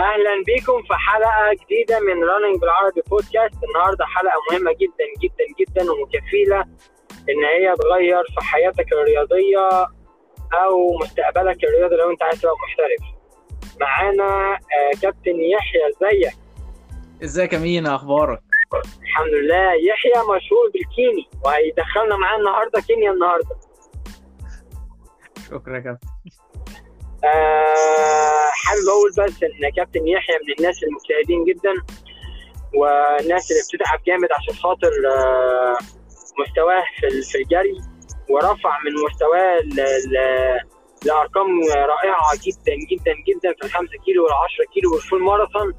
أهلا بيكم في حلقة جديدة من راننج بالعربي بودكاست النهارده حلقة مهمة جدا جدا جدا ومكفيلة إن هي تغير في حياتك الرياضية أو مستقبلك الرياضي لو أنت عايز تبقى محترف. معانا آه، كابتن يحيى. إزيك؟ إزيك يا أخبارك؟ الحمد لله. يحيى مشهور بالكيني وهيدخلنا معاه النهارده كينيا النهارده. شكرا يا كابتن. آه، حابب أقول بس إن كابتن يحيى من الناس المجتهدين جدا والناس اللي بتتعب جامد عشان خاطر آه، مستواه في ال- الجري ورفع من مستواه لأرقام رائعة جدا جدا جدا في الخمسة كيلو والعشرة كيلو والفول ماراثون.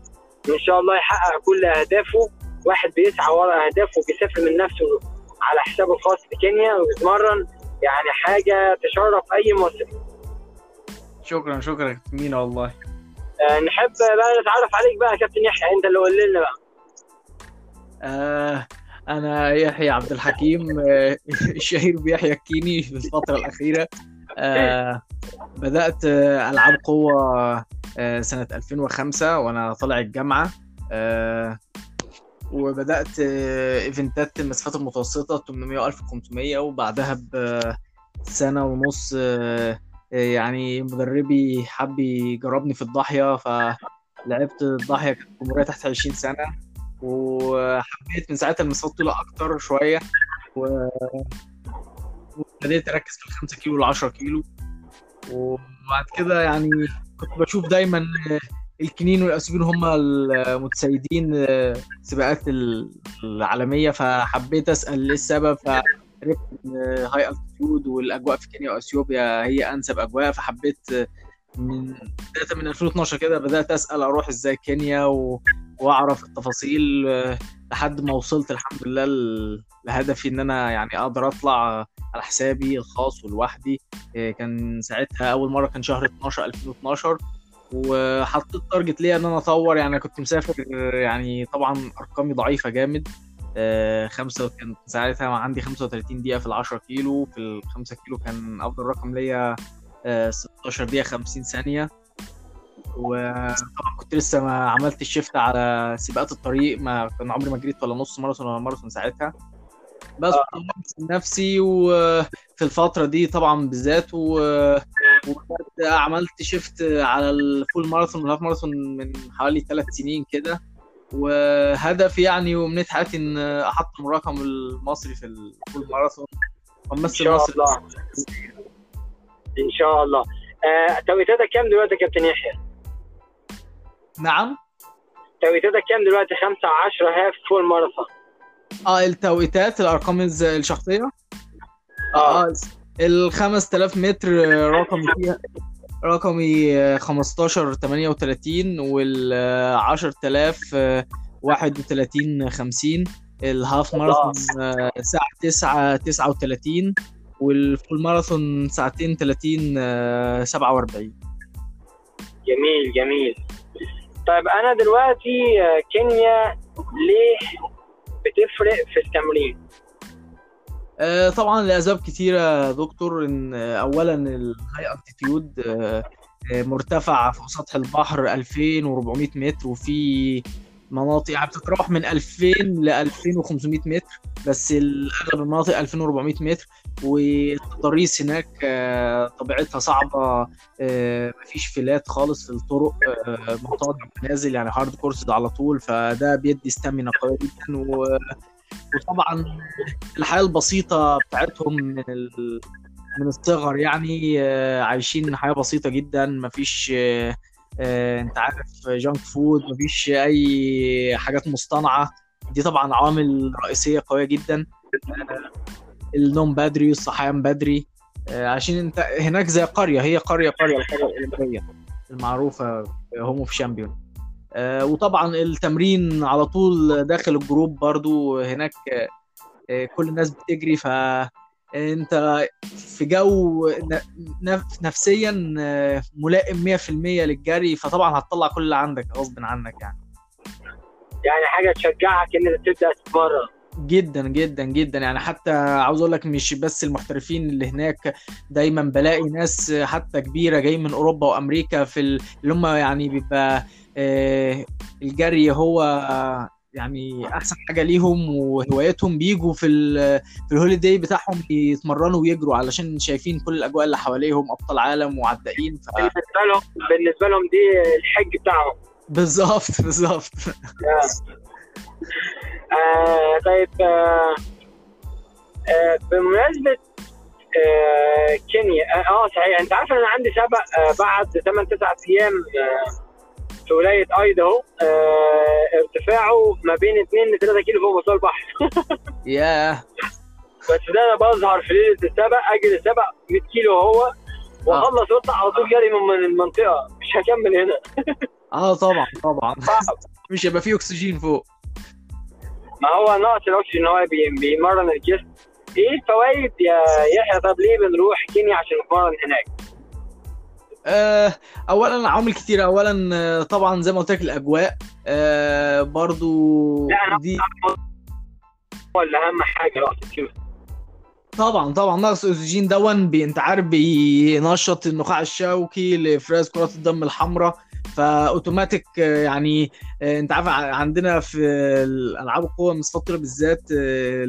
وان شاء الله يحقق كل أهدافه. واحد بيسعى ورا أهدافه وبيسافر من نفسه على حسابه الخاص في كينيا وبيتمرن يعني حاجة تشرف أي مصري. شكرا شكرا. يا كابتن مينا والله. آه، نحب بقى نتعرف عليك بقى يا كابتن يحيى انت اللي قول لنا بقى. آه أنا يحيى عبد الحكيم آه الشهير بيحيى الكيني في الفترة الأخيرة. آه بدأت آه ألعاب قوة آه سنة 2005 وأنا طالع الجامعة. آه وبدأت آه إيفنتات المسافات المتوسطة 800 1500 وبعدها بسنة ونص آه يعني مدربي حب يجربني في الضاحية فلعبت الضاحية كانت جمهوريه تحت 20 سنة وحبيت من ساعتها المسافات طويله أكتر شوية. وابتديت أركز في الخمسة كيلو والعشرة كيلو وبعد كده يعني كنت بشوف دايما الكينيين والإثيوبيين هم المتسيدين سباقات العالمية فحبيت أسأل إيه السبب فعرفت high altitude والأجواء في كينيا وأثيوبيا هي أنسب أجواء فحبيت من بداية من 2012 كده بدأت أسأل أروح إزاي كينيا و... وأعرف التفاصيل لحد ما وصلت الحمد لله ل- لهدفي إن أنا يعني أقدر أطلع على حسابي الخاص ولوحدي. آه، كان ساعتها أول مرة كان شهر 12 2012 وحطيت target ليا إن أنا أطور. يعني كنت مسافر يعني طبعا أرقامي ضعيفة جامد. آه، خمسة كان ساعتها عندي 35 دقيقة في ال 10 كيلو في ال 5 كيلو كان أفضل رقم ليا آه، 16 دقيقة 50 ثانية. وطبعا كنت لسه ما عملت ال shift على سباقات الطريق ما كان عمري ما جريت ولا نص ماراثون ولا ماراثون ساعتها. بس آه. نفسي وفي الفترة دي طبعا بالذات و... عملت shift على ال full marathon وال half marathon من حوالي ثلاث سنين كده. وهدفي يعني وأمنية حياتي إن أحطم الرقم المصري في ال full marathon. إن وامثل شاء مصر الله. إن شاء الله. آه، توقيتاتك كام دلوقتي يا كابتن يحيى؟ نعم. توقيتاتك كام دلوقتي؟ 5 10 half full marathon. آه التوقيتات الأرقام الشخصية. آه. آه ال 5000 متر آه، رقمي فيها. رقمي آه، 15 38 وال آه، 10000 آه، 31 50 ال half marathon آه، ساعة 9 39 وال full marathon ساعتين 30 آه، 47 جميل جميل. طيب أنا دلوقتي آه، كينيا ليه بتفرق في التمرين؟ آه، طبعا لأسباب كتيرة دكتور إن آه، اولا ال high altitude مرتفع فوق سطح البحر 2400 متر وفي مناطق يعني بتتراوح من 2000 ل 2500 متر بس اغلب المناطق 2400 متر والتضاريس هناك آه، طبيعتها صعبة آه، مفيش flat خالص في الطرق آه، مطالع منازل يعني hard course على طول فده بيدي stamina قوية جدا وطبعا الحياة البسيطة بتاعتهم من ال... من الصغر يعني آه، عايشين حياة بسيطة جدا. مفيش آه، آه، أنت عارف junk food مفيش أي حاجات مصطنعة. دي طبعا عوامل رئيسية قوية جدا. النوم بدري والصحيان بدري. عشان أنت هناك زي قرية هي قرية قرية القرية الاولمبيه المعروفة home of champions وطبعا التمرين على طول داخل ال group برضو هناك آه، آه، كل الناس بتجري ف انت في جو نفسيا آه، ملائم 100% للجري فطبعا هتطلع كل اللي عندك غصب عنك يعني. يعني حاجة تشجعك إن أنت تبدأ تتمرن. جدا جدا جدا. يعني حتى عاوز أقول لك مش بس المحترفين اللي هناك دايما بلاقي ناس حتى كبيرة جاي من أوروبا وأمريكا في ال- اللي هم يعني بيبقى آه، الجري هو يعني أحسن حاجة ليهم وهوايتهم بيجوا في في الهوليداي بتاعهم يتمرنوا ويجروا علشان شايفين كل الأجواء اللي حواليهم أبطال عالم وعدائين. ف... بالنسبة لهم بالنسبة لهم دي الحج بتاعهم. بالظبط بالظبط. آه طيب آه آه بمناسبة آه كينيا آه صحيح أنت عارف إن أنا عندي سبق آه بعد 8 9 أيام آه في ولاية ايداهو آه ارتفاعه ما بين 2 ل 3 كيلو فوق مستوى البحر. ياه. بس ده أنا بظهر في ليلة السبق أجي السبق 100 كيلو هو وأخلص وأطلع على طول جري من من المنطقة. مش هكمل هنا. آه طبعا طبعا. مش هيبقى فيه أكسجين فوق. ما هو ناقص الأكسجين إن هو بي- بيمرن الجسم. إيه الفوائد يا يحيى طب ليه بنروح كينيا عشان نتمرن هناك؟ آه، اولا عوامل كتير. اولا آه، طبعا زي ما قلت لك الأجواء. آه، برضو لا، أنا- دي ولا أهم حاجة كده طبعا طبعا نقص الأكسجين دون انت عارف بينشط النخاع الشوكي لافراز كرات الدم الحمراء. فأوتوماتيك آه، يعني آه، انت عارف عندنا في الألعاب القوة صفات بالذات آه،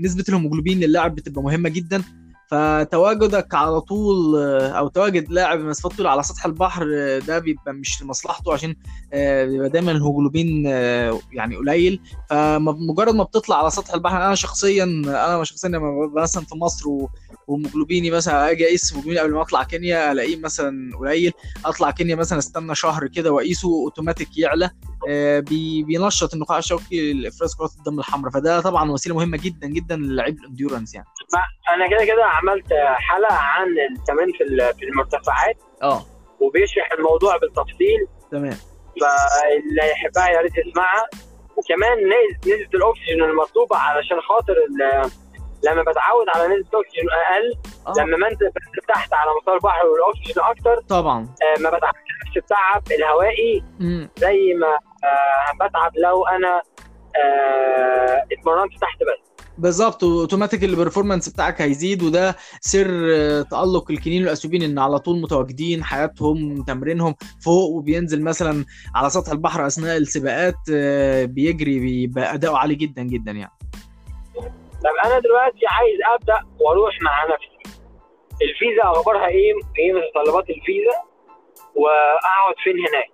نسبة الهيموجلوبين للاعب بتبقى مهمة جدا. فتواجدك على طول أو تواجد لاعب مسافات على سطح البحر ده بيبقى مش لمصلحته عشان بيبقى دايما الهيموجلوبين يعني قليل. فمجرد ما بتطلع على سطح البحر أنا شخصيا أنا شخصيا لما مثلا في مصر وهيموجلوبيني مثلا أجي أقيس هيموجلوبيني قبل ما أطلع كينيا ألاقيه مثلا قليل. أطلع كينيا مثلا أستنى شهر كده وأقيسه اوتوماتيك يعلى. آه، بي- بينشط النخاع الشوكي لافراز كرات الدم الحمراء. فده طبعا وسيلة مهمة جدا جدا للعيب ال endurance يعني. أنا كده كده عملت حلقة عن التمرين في في المرتفعات. آه. وبيشرح الموضوع بالتفصيل. تمام. فاللي يحبها يا ريت يسمعها. وكمان نس- نسبه الاكسجين المطلوبة علشان خاطر لما بتعود على نسبه اكسجين أقل آه. لما ما أنت تحت على مستوى البحر والاكسجين أكتر طبعا آه، ما بتعبش التعب الهوائي مم. زي ما آه، بتعب لو أنا آه، اتمرنت تحت بس بالظبط automatic ال performance بتاعك هيزيد وده سر آه، تألق الكنين والأسيوبين إن على طول متواجدين حياتهم تمرينهم فوق وبينزل مثلا على سطح البحر أثناء السباقات آه، بيجري بيبقى اداؤه عالي جدا جدا يعني طب أنا دلوقتي عايز أبدأ وأروح مع نفسي. الفيزا أخبارها إيه؟ إيه متطلبات الفيزا وأقعد فين هناك؟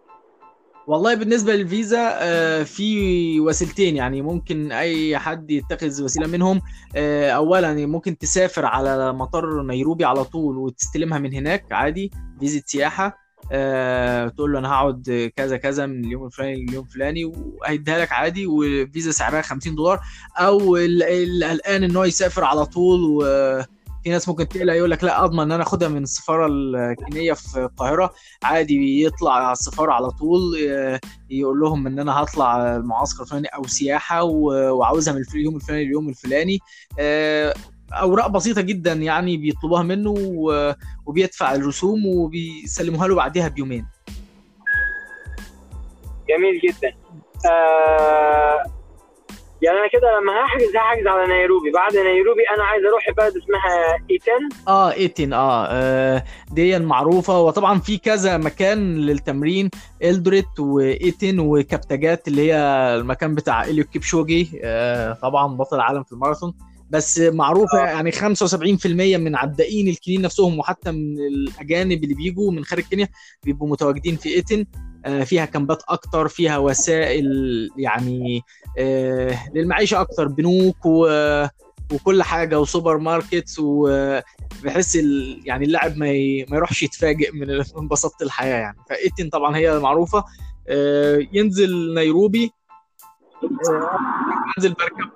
والله بالنسبة للفيزا آه، في وسيلتين يعني ممكن أي حد يتخذ وسيلة منهم. آه، اولا يعني ممكن تسافر على مطار نيروبي على طول وتستلمها من هناك عادي فيزا سياحة. آه، تقول له أنا هقعد كذا كذا من اليوم الفلاني لليوم الفلاني وهيديها لك عادي وفيزا سعرها 50 دولار أو ال- اللي قلقان إن هو يسافر على طول وفي ناس ممكن تقلق يقول لك لا أضمن إن أنا آخدها من السفارة الكينية في القاهرة. عادي يطلع على السفارة على طول آه، يقول لهم إن أنا هطلع المعسكر الفلاني أو سياحة و- وعاوزها من اليوم الفلاني لليوم الفلاني آه، أوراق بسيطة جدا يعني بيطلبوها منه وبيدفع الرسوم وبيسلموها له بعدها بيومين. جميل جدا. آه يعني أنا كده لما هحجز هحجز على نيروبي. بعد نيروبي أنا عايز أروح بلد اسمها إيتن. آه 18 آه, آه دي معروفه وطبعا في كذا مكان للتمرين إلدوريت وإيتن وكابتاجات اللي هي المكان بتاع إليود كيبشوجي آه طبعا بطل العالم في الماراثون. بس معروفة آه. يعني 75% من عدائين الكينيين نفسهم وحتى من الأجانب اللي بيجوا من خارج كينيا بيبقوا متواجدين في 18 آه فيها كامبات أكتر فيها وسائل يعني آه للمعيشة أكتر بنوك و وكل حاجة و supermarkets وبحيث ال... يعني اللاعب ما. ما يروحش يتفاجئ من من بساطه الحياة يعني فإيتن طبعا هي معروفة ينزل نيروبي ينزل يركب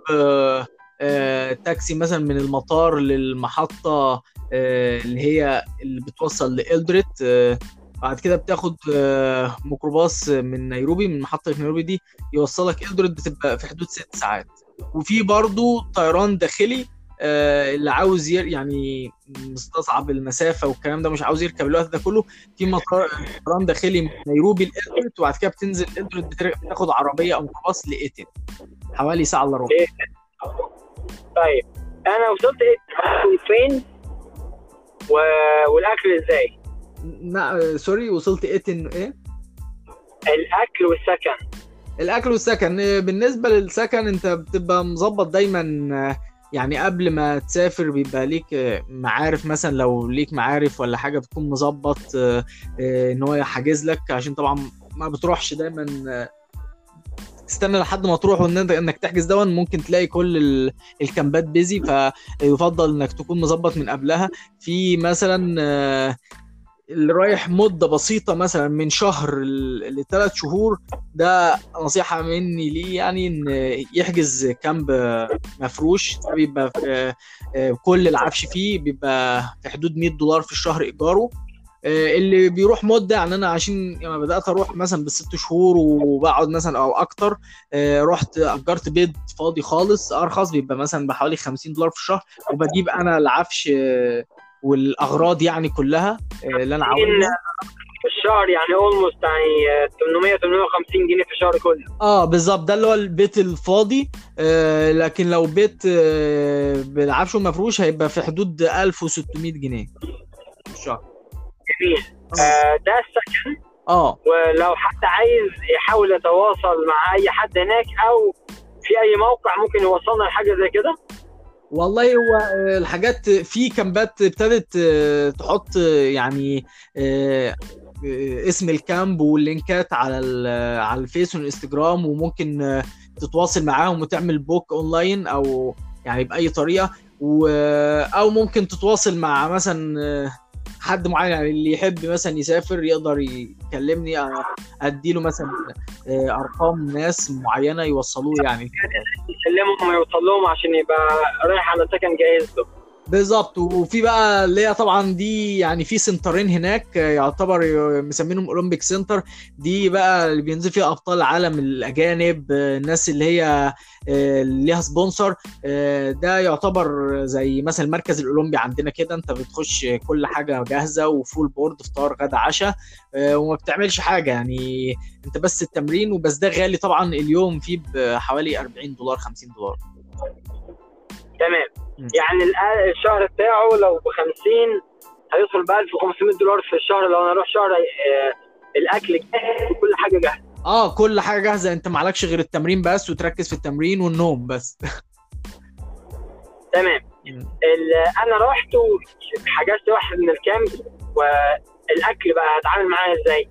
تاكسي مثلا من المطار للمحطة آه، اللي هي اللي بتوصل لإلدريت آه، بعد كده بتاخد آه، ميكروباص من نيروبي من محطة نيروبي دي يوصلك إلدريت بتبقى في حدود ست ساعات. وفي برضو طيران داخلي آه، اللي عاوز ير يعني مستصعب المسافة والكلام ده مش عاوز يركب الوقت ده كله. في مطار طيران داخلي من نيروبي لإلدريت وبعد كده بتنزل إلدريت بتر- بتاخد عربية أو ميكروباص لإيتن حوالي ساعة إلا ربع. طيب أنا وصلت إيه؟ فين؟ و... والأكل إزاي؟ نا... sorry وصلت إيه إيه؟ الأكل والسكن. الأكل والسكن. بالنسبة للسكن أنت بتبقى مظبط دايما يعني قبل ما تسافر بيبقى ليك معارف مثلا لو ليك معارف ولا حاجة بتكون مظبط إن هو يحجز لك عشان طبعا ما بتروحش دايما تستنى لحد ما تروح وإن إنك تحجز دون ممكن تلاقي كل الكامبات بيزي فيفضل إنك تكون مظبط من قبلها. في مثلا اللي رايح مدة بسيطة مثلا من شهر لثلاث شهور ده نصيحة مني ليه يعني إن يحجز كامب مفروش. بيبقى في كل العفش فيه بيبقى في حدود 100 دولار في الشهر إيجاره. اللي بيروح مده يعني أنا عشان لما بدأت أروح مثلا بالست شهور وبقعد مثلا أو أكتر رحت أجرت بيت فاضي خالص ارخص بيبقى مثلا بحوالي 50 دولار في الشهر وبجيب أنا العفش والأغراض يعني كلها اللي أنا عاوزها. في الشهر يعني اولموست يعني 800 850 جنيه في الشهر كله. آه بالظبط. ده اللي هو البيت الفاضي آه لكن لو بيت آه بالعفش المفروش هيبقى في حدود 1600 جنيه في الشهر. جميل آه. ده السكن. آه. ولو حد عايز يحاول يتواصل مع أي حد هناك أو في أي موقع ممكن يوصلنا لحاجة زي كده. والله هو الحاجات في كامبات ابتدت تحط يعني اسم الكامب واللينكات على على الفيس والإنستجرام وممكن تتواصل معاهم وتعمل book online أو يعني بأي طريقة أو ممكن تتواصل مع مثلا حد معين يعني اللي يحب مثلا يسافر يقدر يكلمني أديله مثلا أرقام ناس معينة يوصلوه يعني. يكلمهم ويوصل لهم عشان يبقى رايح على سكن جاهز له. بالظبط. وفي بقى اللي هي طبعا دي يعني في سنترين هناك يعتبر مسمينهم Olympic center دي بقى اللي بينزل فيها أبطال العالم الأجانب الناس اللي هي ليها sponsor ده يعتبر زي مثلا المركز الأولمبي عندنا كده. أنت بتخش كل حاجة جاهزة و full board فطار غدا عشاء وما بتعملش حاجة. يعني أنت بس التمرين وبس ده غالي طبعا اليوم فيه بحوالي 40 دولار 50 دولار. تمام. يعني الشهر بتاعه لو ب 50 هيدخل ب 1500 دولار في الشهر. لو أنا أروح شهر الأكل جاهز وكل حاجة جاهزة. آه كل حاجة جاهزة. أنت معلكش غير التمرين بس وتركز في التمرين والنوم بس. تمام. أنا رحت وحجزت واحد من الكامب والأكل بقى هتعامل معاه إزاي؟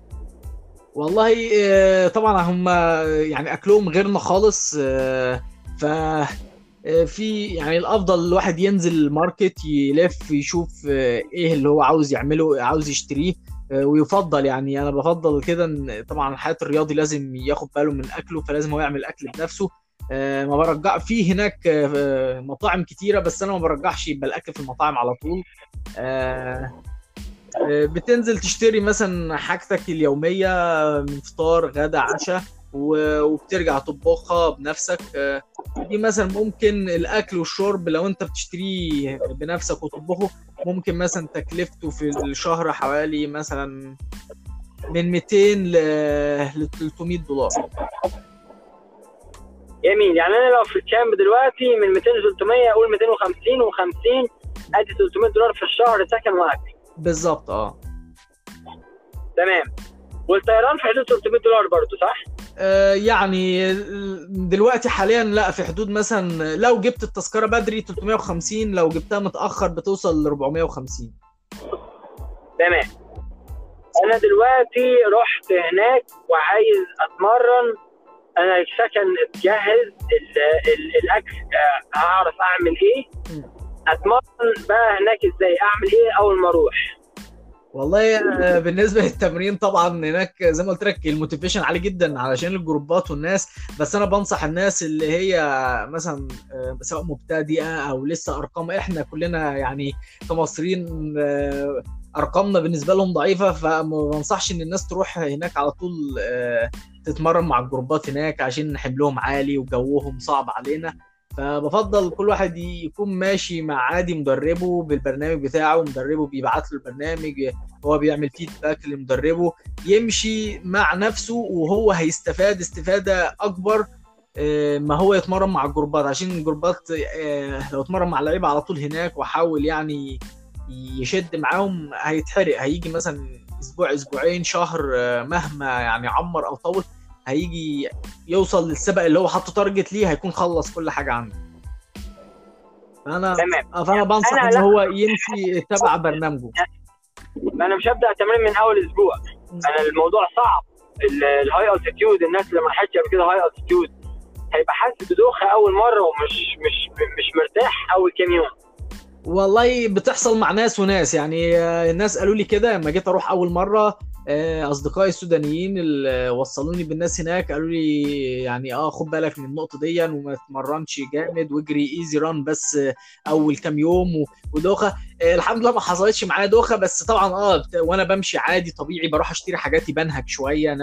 والله طبعا هم يعني أكلهم غيرنا خالص ف في يعني الأفضل الواحد ينزل الماركت يلف يشوف إيه اللي هو عاوز يعمله عاوز يشتريه ويفضل يعني. أنا بفضل كده إن طبعا الحياة الرياضي لازم ياخد باله من أكله فلازم هو يعمل أكل بنفسه. ما برجع في هناك مطاعم كتيرة بس أنا ما برجحش يبقى الأكل في المطاعم على طول. بتنزل تشتري مثلا حاجتك اليومية من فطار غدا عشاء. وبترجع تطبخها بنفسك. دي مثلا ممكن الأكل والشرب لو أنت بتشتريه بنفسك وتطبخه ممكن مثلا تكلفته في الشهر حوالي مثلا من 200 ل 300 دولار. جميل. يعني أنا لو في الكامب دلوقتي من 200 ل 300 أقول 250 و50 أدي 300 دولار في الشهر سكن وأكل. بالظبط آه. تمام. والطيران في حدود 300 دولار برضه صح؟ آه يعني دلوقتي حاليا لا في حدود مثلا لو جبت التذكرة بدري 350 لو جبتها متأخر بتوصل ل 450 تمام. أنا دلوقتي رحت هناك وعايز أتمرن. أنا السكن اتجهز ال ال الأكل هعرف أعمل إيه. أتمرن بقى هناك إزاي أعمل إيه أول ما أروح. والله بالنسبة للتمرين طبعا هناك زي ما قلت لك الموتيفيشن عالي جدا علشان الجروبات والناس بس أنا بنصح الناس اللي هي مثلا سواء مبتدئة أو لسه أرقام إحنا كلنا يعني كمصريين أرقامنا بالنسبة لهم ضعيفة فما بنصحش إن الناس تروح هناك على طول تتمرن مع الجروبات هناك عشان حملهم عالي وجوهم صعب علينا. فبفضل كل واحد يكون ماشي مع عادي مدربه بالبرنامج بتاعه مدربه بيبعت له البرنامج هو بيعمل فيدباك لمدربه يمشي مع نفسه وهو هيستفاد استفادة أكبر آه، ما هو يتمرن مع الجروبات. عشان الجروبات آه، لو اتمرن مع اللعيبة على طول هناك وحاول يعني يشد معاهم هيتحرق. هيجي مثلا أسبوع أسبوعين شهر آه، مهما يعني عمر أو طول. هيجي يوصل للسبق اللي هو حاطه تارجت ليه هيكون خلص كل حاجة عنده. فأنا تمام. فأنا بنصح أنا إن هو يمشي يتبع برنامجه. أنا مش هبدأ تمرين من أول أسبوع. أنا الموضوع صعب. ال- ال high altitude الناس اللي ما راحتش قبل كده high altitude هيبقى حاسس بدوخة أول مرة ومش مش مش مرتاح أول كام يوم. والله بتحصل مع ناس وناس. يعني الناس قالوا لي كده لما جيت أروح أول مرة أصدقائي السودانيين اللي وصلوني بالناس هناك قالوا لي يعني آه خد بالك من النقطة دي وما تتمرنش جامد واجري easy run بس آه، أول كام يوم ودوخة آه، الحمد لله ما حصلتش معايا دوخة بس طبعا آه وأنا بمشي عادي طبيعي بروح أشتري حاجاتي بنهج شوية.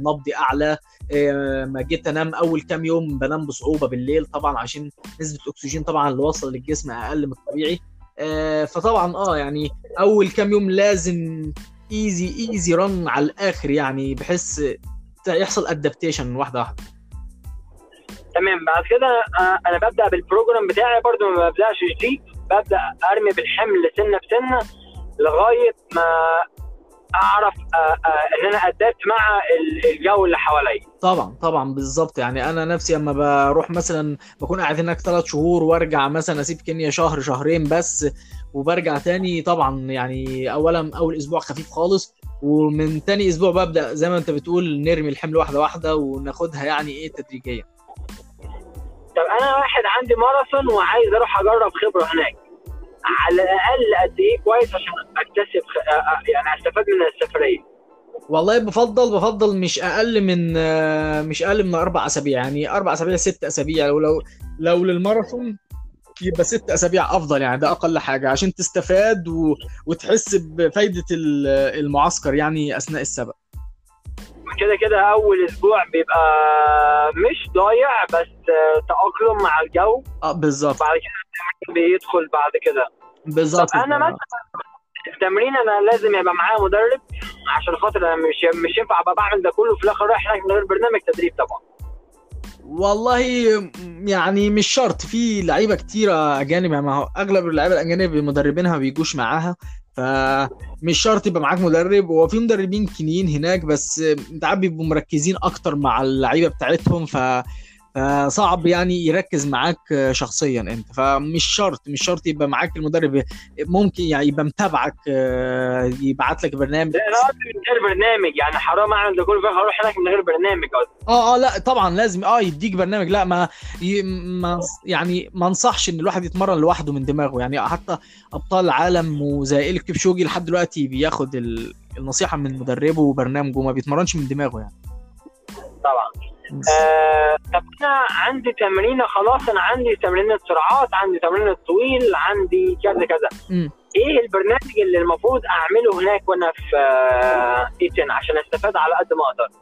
نبضي أعلى آه، ما جيت أنام أول كام يوم بنام بصعوبة بالليل طبعا عشان نسبة الأكسجين طبعا اللي وصل للجسم أقل من الطبيعي آه، فطبعا آه يعني أول كام يوم لازم easy easy run على الآخر يعني بحيث يحصل adaptation واحدة واحدة. تمام. بعد كده آه، أنا ببدأ بال program بتاعي برضو ما ببدأش جديد ببدأ أرمي بالحمل سنة بسنة لغاية ما أعرف آه، آه، إن أنا adapted مع ال- الجو اللي حواليا. طبعا طبعا بالظبط يعني أنا نفسي لما بروح مثلا بكون قاعد هناك ثلاث شهور وأرجع مثلا أسيب كينيا شهر شهرين بس وبرجع تاني طبعا يعني اولا أول أسبوع خفيف خالص ومن تاني أسبوع ببدأ زي ما أنت بتقول نرمي الحمل واحدة واحدة وناخدها يعني إيه تدريجيا. طب أنا واحد عندي ماراثون وعايز أروح أجرب خبرة هناك. على الأقل قد إيه كويس عشان أكتسب خ... يعني أستفاد من السفرية. والله بفضل بفضل مش أقل من مش أقل من أربع أسابيع يعني أربع أسابيع ست أسابيع. ولو لو للماراثون يبقى ست أسابيع أفضل يعني ده أقل حاجة عشان تستفاد و... وتحس بفايدة ال- المعسكر يعني أثناء السبق. كده كده أول أسبوع بيبقى مش ضايع بس تأقلم مع الجو. آه بالظبط. بعد كده بيدخل بعد كده. بالظبط. أنا مثلا التمرين أنا لازم يبقى معايا مدرب عشان خاطر أنا مش مش ينفع أبقى بعمل ده كله في الآخر رايح هناك من غير برنامج تدريب طبعا. والله يعني مش شرط في لعيبة كتيرة أجانب يعني ما هو أغلب اللعيبة الأجانب مدربينها ما بيجوش معاها فمش شرط يبقى معاك مدرب. هو في مدربين كينيين هناك بس انت عارف بيبقوا مركزين أكتر مع اللعيبة بتاعتهم ف فصعب يعني يركز معاك شخصيا أنت. فمش شرط مش شرط يبقى معاك المدرب. ممكن يعني يبقى متابعك آه، يبعت لك برنامج. لا أنا من غير برنامج. يعني حرام اعمل ده كله أروح هناك من غير برنامج آه آه لا طبعا لازم. آه يديك برنامج. لا ما, ي- ما يعني ما انصحش إن الواحد يتمرن لوحده من دماغه. يعني حتى أبطال العالم وزي إليود كيبتشوجي لحد دلوقتي بياخد ال- النصيحة من مدربه وبرنامجه ما بيتمرنش من دماغه يعني. طبعا. آه طب أنا عندي تمرينة خلاص أنا عندي تمرينة سرعات عندي تمرينة طويل عندي كذا كذا. إيه البرنامج اللي المفروض أعمله هناك وأنا في آه إيتن عشان أستفاد على قد ما أقدر؟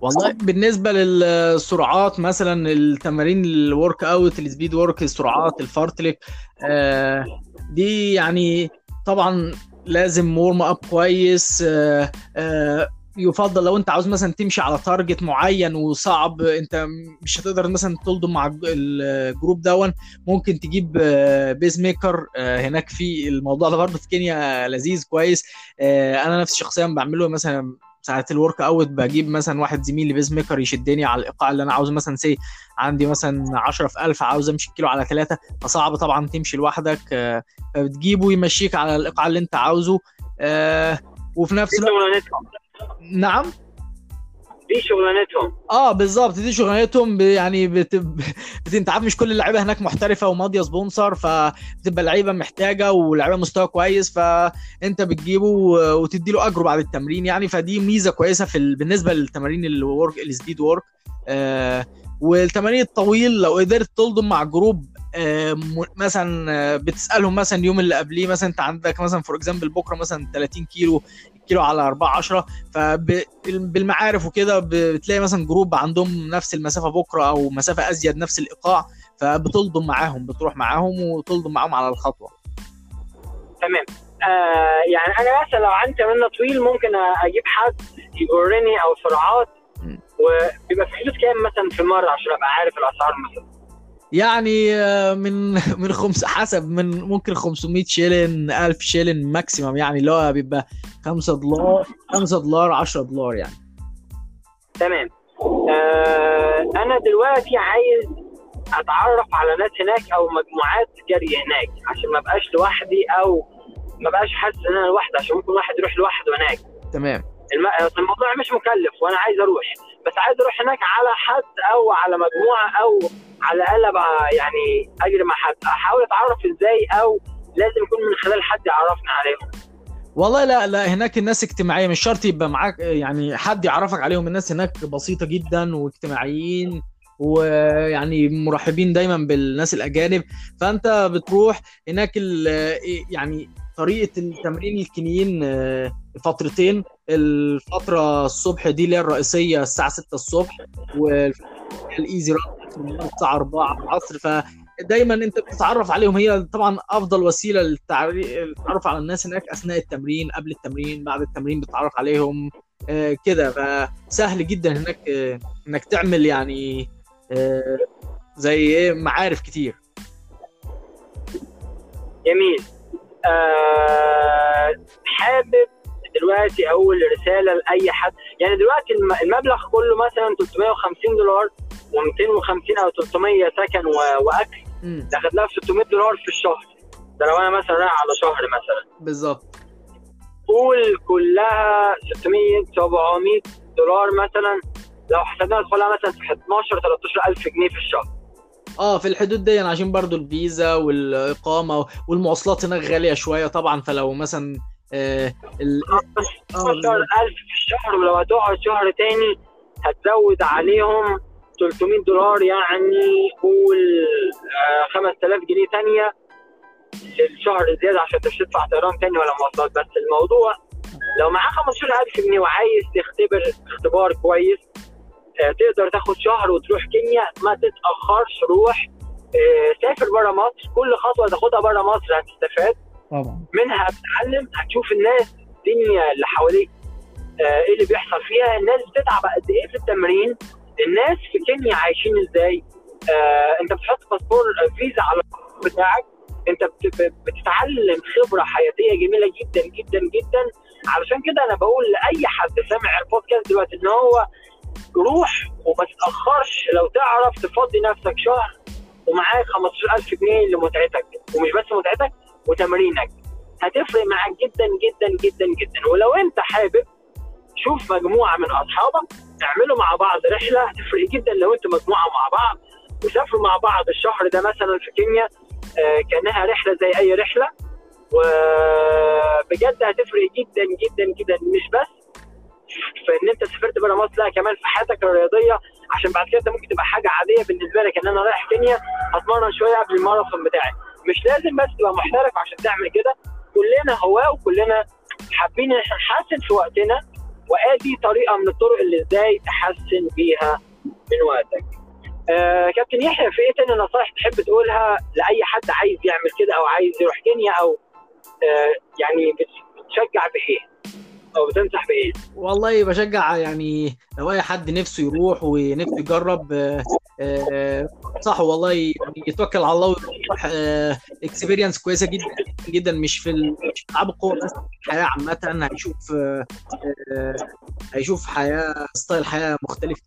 والله بالنسبة للسرعات مثلا التمارين ال workout ال speed work السرعات ال fartlek آه دي يعني طبعا لازم warm up كويس آه آه يفضل لو انت عاوز مثلا تمشي على target معين وصعب انت مش هتقدر مثلا تلضم مع الج- ال group دون. ممكن تجيب آه، pace maker آه، هناك في الموضوع ده برضه في كينيا لذيذ كويس. آه، أنا نفسي شخصيا بعمله مثلا ساعات ال workout بجيب مثلا واحد زميلي pace maker يشدني على الإيقاع اللي أنا عاوزه. مثلا سي عندي مثلا 10 في 1000 عاوز أمشي كيلو على ثلاثة فصعب طبعا تمشي لوحدك. آه، فبتجيبه يمشيك على الإيقاع اللي أنت عاوزه. آه، وفي نفس الوقت نعم. دي شغلانتهم. آه بالظبط دي شغلانتهم يعني بت... بت... أنت عارف مش كل اللعيبة هناك محترفة وماضية sponsor فبتبقى لعيبة محتاجة ولعيبة مستوى كويس فأنت بتجيبه وتدي له أجره بعد التمرين يعني. فدي ميزة كويسة في ال... بالنسبة للتمارين ال work ال speed work آه والتمارين الطويل لو قدرت تلضم مع group آه مثلا آه، بتسألهم مثلا اليوم اللي قبليه مثلا أنت عندك مثلا for example بكرة مثلا 30 كيلو كيلو على 4 10 فبالمعارف وكده بتلاقي مثلا group عندهم نفس المسافة بكرة أو مسافة أزيد نفس الإيقاع فبتلضم معاهم بتروح معاهم وتلضم معاهم على الخطوة. تمام. آه يعني أنا مثلا لو عندي تمرين طويل ممكن أجيب حد يجرني أو سرعات. وبيبقى في حدود كام مثلا في المرة عشان أبقى عارف الأسعار مثلا؟ يعني آه، من من خمس حسب من ممكن 500 شيلن 1000 شيلن ماكسيمم يعني اللي هو بيبقى 5 دولار 5 دولار 10 دولار يعني. تمام. آه أنا دلوقتي عايز أتعرف على ناس هناك أو مجموعات جري هناك عشان ما أبقاش لوحدي أو ما بقاش حاسس إن أنا لوحدي عشان ممكن واحد يروح لوحده هناك. تمام. الم... الموضوع مش مكلف وأنا عايز أروح. بس عايز أروح هناك على حد أو على مجموعة أو على الاقل يعني اجري مع حد. احاول اتعرف إزاي أو لازم يكون من خلال حد يعرفني عليهم. والله لا لا هناك الناس اجتماعية مش شرط يبقى معاك يعني حد يعرفك عليهم. الناس هناك بسيطة جدا واجتماعيين ويعني مرحبين دايما بالناس الأجانب. فأنت بتروح هناك يعني طريقة التمرين الكينيين آه، فترتين. الفترة الصبح دي اللي هي الرئيسية الساعة 6 الصبح والايزي الساعة 4 العصر. فدايما أنت بتتعرف عليهم. هي طبعا أفضل وسيلة للتعرف على الناس هناك أثناء التمرين قبل التمرين بعد التمرين بتتعرف عليهم آه، كده. فسهل جدا هناك آه، إنك تعمل يعني زي إيه معارف كتير. جميل. آه حابب دلوقتي أول رسالة لأي حد. يعني دلوقتي الم- المبلغ كله مثلا 350 دولار و250 أو 300 سكن وأكل داخل لها في 600 دولار في الشهر. ده لو أنا مثلا رايح على شهر مثلا. بالظبط. قول كلها 600 700 دولار مثلا. لو حسبناها ادخلها مثلا في 12 13 ألف جنيه في الشهر. آه في الحدود دي عشان برضو الفيزا والإقامة والمواصلات هناك غالية شوية طبعا فلو مثلا آه ال... بس آه 15000 في الشهر ولو هتقعد شهر تاني هتزود عليهم 300 دولار يعني قول آه 5000 جنيه تانية في الشهر زيادة عشان تدفع طيران تاني ولا مواصلات. بس الموضوع لو معاه 15000 جنيه وعايز تختبر اختبار كويس آه تقدر تاخد شهر وتروح كينيا ما تتأخرش روح آه سافر بره مصر. كل خطوة تاخدها بره مصر هتستفاد. طبعا. منها هتتعلم هتشوف الناس الدنيا اللي حواليك آه، إيه اللي بيحصل فيها. الناس بتتعب قد إيه في التمرين الناس في كينيا عايشين إزاي؟ آه، أنت بتحط باسبور آه، فيزا على بتاعك. أنت بت- بتتعلم خبرة حياتية جميلة جدا جدا جدا. علشان كده أنا بقول لأي حد سامع البودكاست دلوقتي إن هو روح وما تتاخرش لو تعرف تفضي نفسك شهر ومعاك 15000 جنيه لمتعتك ومش بس متعتك وتمرينك. هتفرق معاك جدا جدا جدا جدا. ولو انت حابب شوف مجموعة من أصحابك اعملوا مع بعض رحلة هتفرق جدا لو أنتوا مجموعة مع بعض وسافروا مع بعض الشهر ده مثلا في كينيا آه، كأنها رحلة زي أي رحلة. وبجد هتفرق جدا جدا جدا. مش بس في ان أنت سافرت بره مصر لا كمان في حياتك الرياضية عشان بعد كده أنت ممكن تبقى حاجة عادية بالنسبة لك إن أنا رايح كينيا هتمرن شوية قبل الماراثون بتاعي مش لازم بس تبقى محترف عشان تعمل كده كلنا هواة وكلنا حابين إن إحنا نحسن في وقتنا وادي طريقة من الطرق اللي إزاي تحسن بيها من وقتك. آه كابتن يحيى في إيه تاني نصائح تحب تقولها لأي حد عايز يعمل كده أو عايز يروح كينيا أو آه يعني بت- بتشجع بإيه؟ أو بتنصح بايه؟ والله بشجع يعني لو أي حد نفسه يروح ونفسه يجرب آه، آه، صح والله يعني يتوكل على الله ويروح اكسبيرينس كويسة جدا جدا مش في ألعاب القوة بس الحياة عامة هيشوف آه، آه، هيشوف حياة style حياة مختلف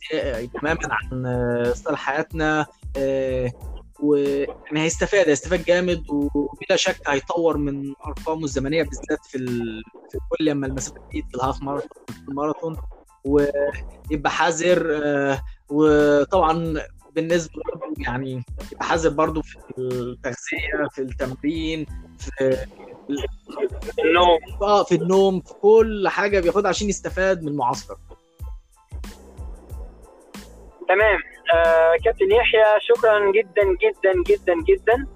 تماما عن آه، style حياتنا آه، ويعني هيستفاد هيستفاد جامد وبلا شك هيطور من أرقامه الزمنية بالذات في ال... في كل لما المسافة تزيد في ال half marathon في الماراثون ويبقى حذر آه، وطبعا بالنسبة برضه يعني يبقى حذر برضه في التغذية في التمرين في النوم. آه في النوم في كل حاجة بياخدها عشان يستفاد من المعسكر. تمام. آه كابتن يحيى شكرا جدا جدا جدا جدا.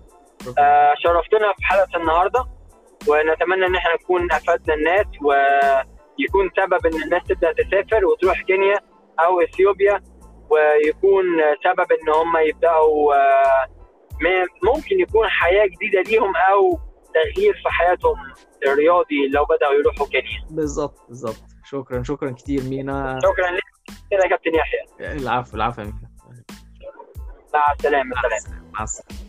آه شرفتنا في حلقة النهارده ونتمنى إن إحنا نكون افدنا الناس ويكون سبب إن الناس تبدأ تسافر وتروح كينيا أو إثيوبيا ويكون سبب إن هم يبدأوا آه ممكن يكون حياة جديدة ليهم أو تغيير في حياتهم الرياضي لو بدأوا يروحوا كينيا. بالظبط بالظبط. شكرا شكرا كتير مينا. شكرا لك كده يا كابتن يحيى. العفو العفو يا ميكا مع السلامة. مع سلام السلامة. مع السلامة.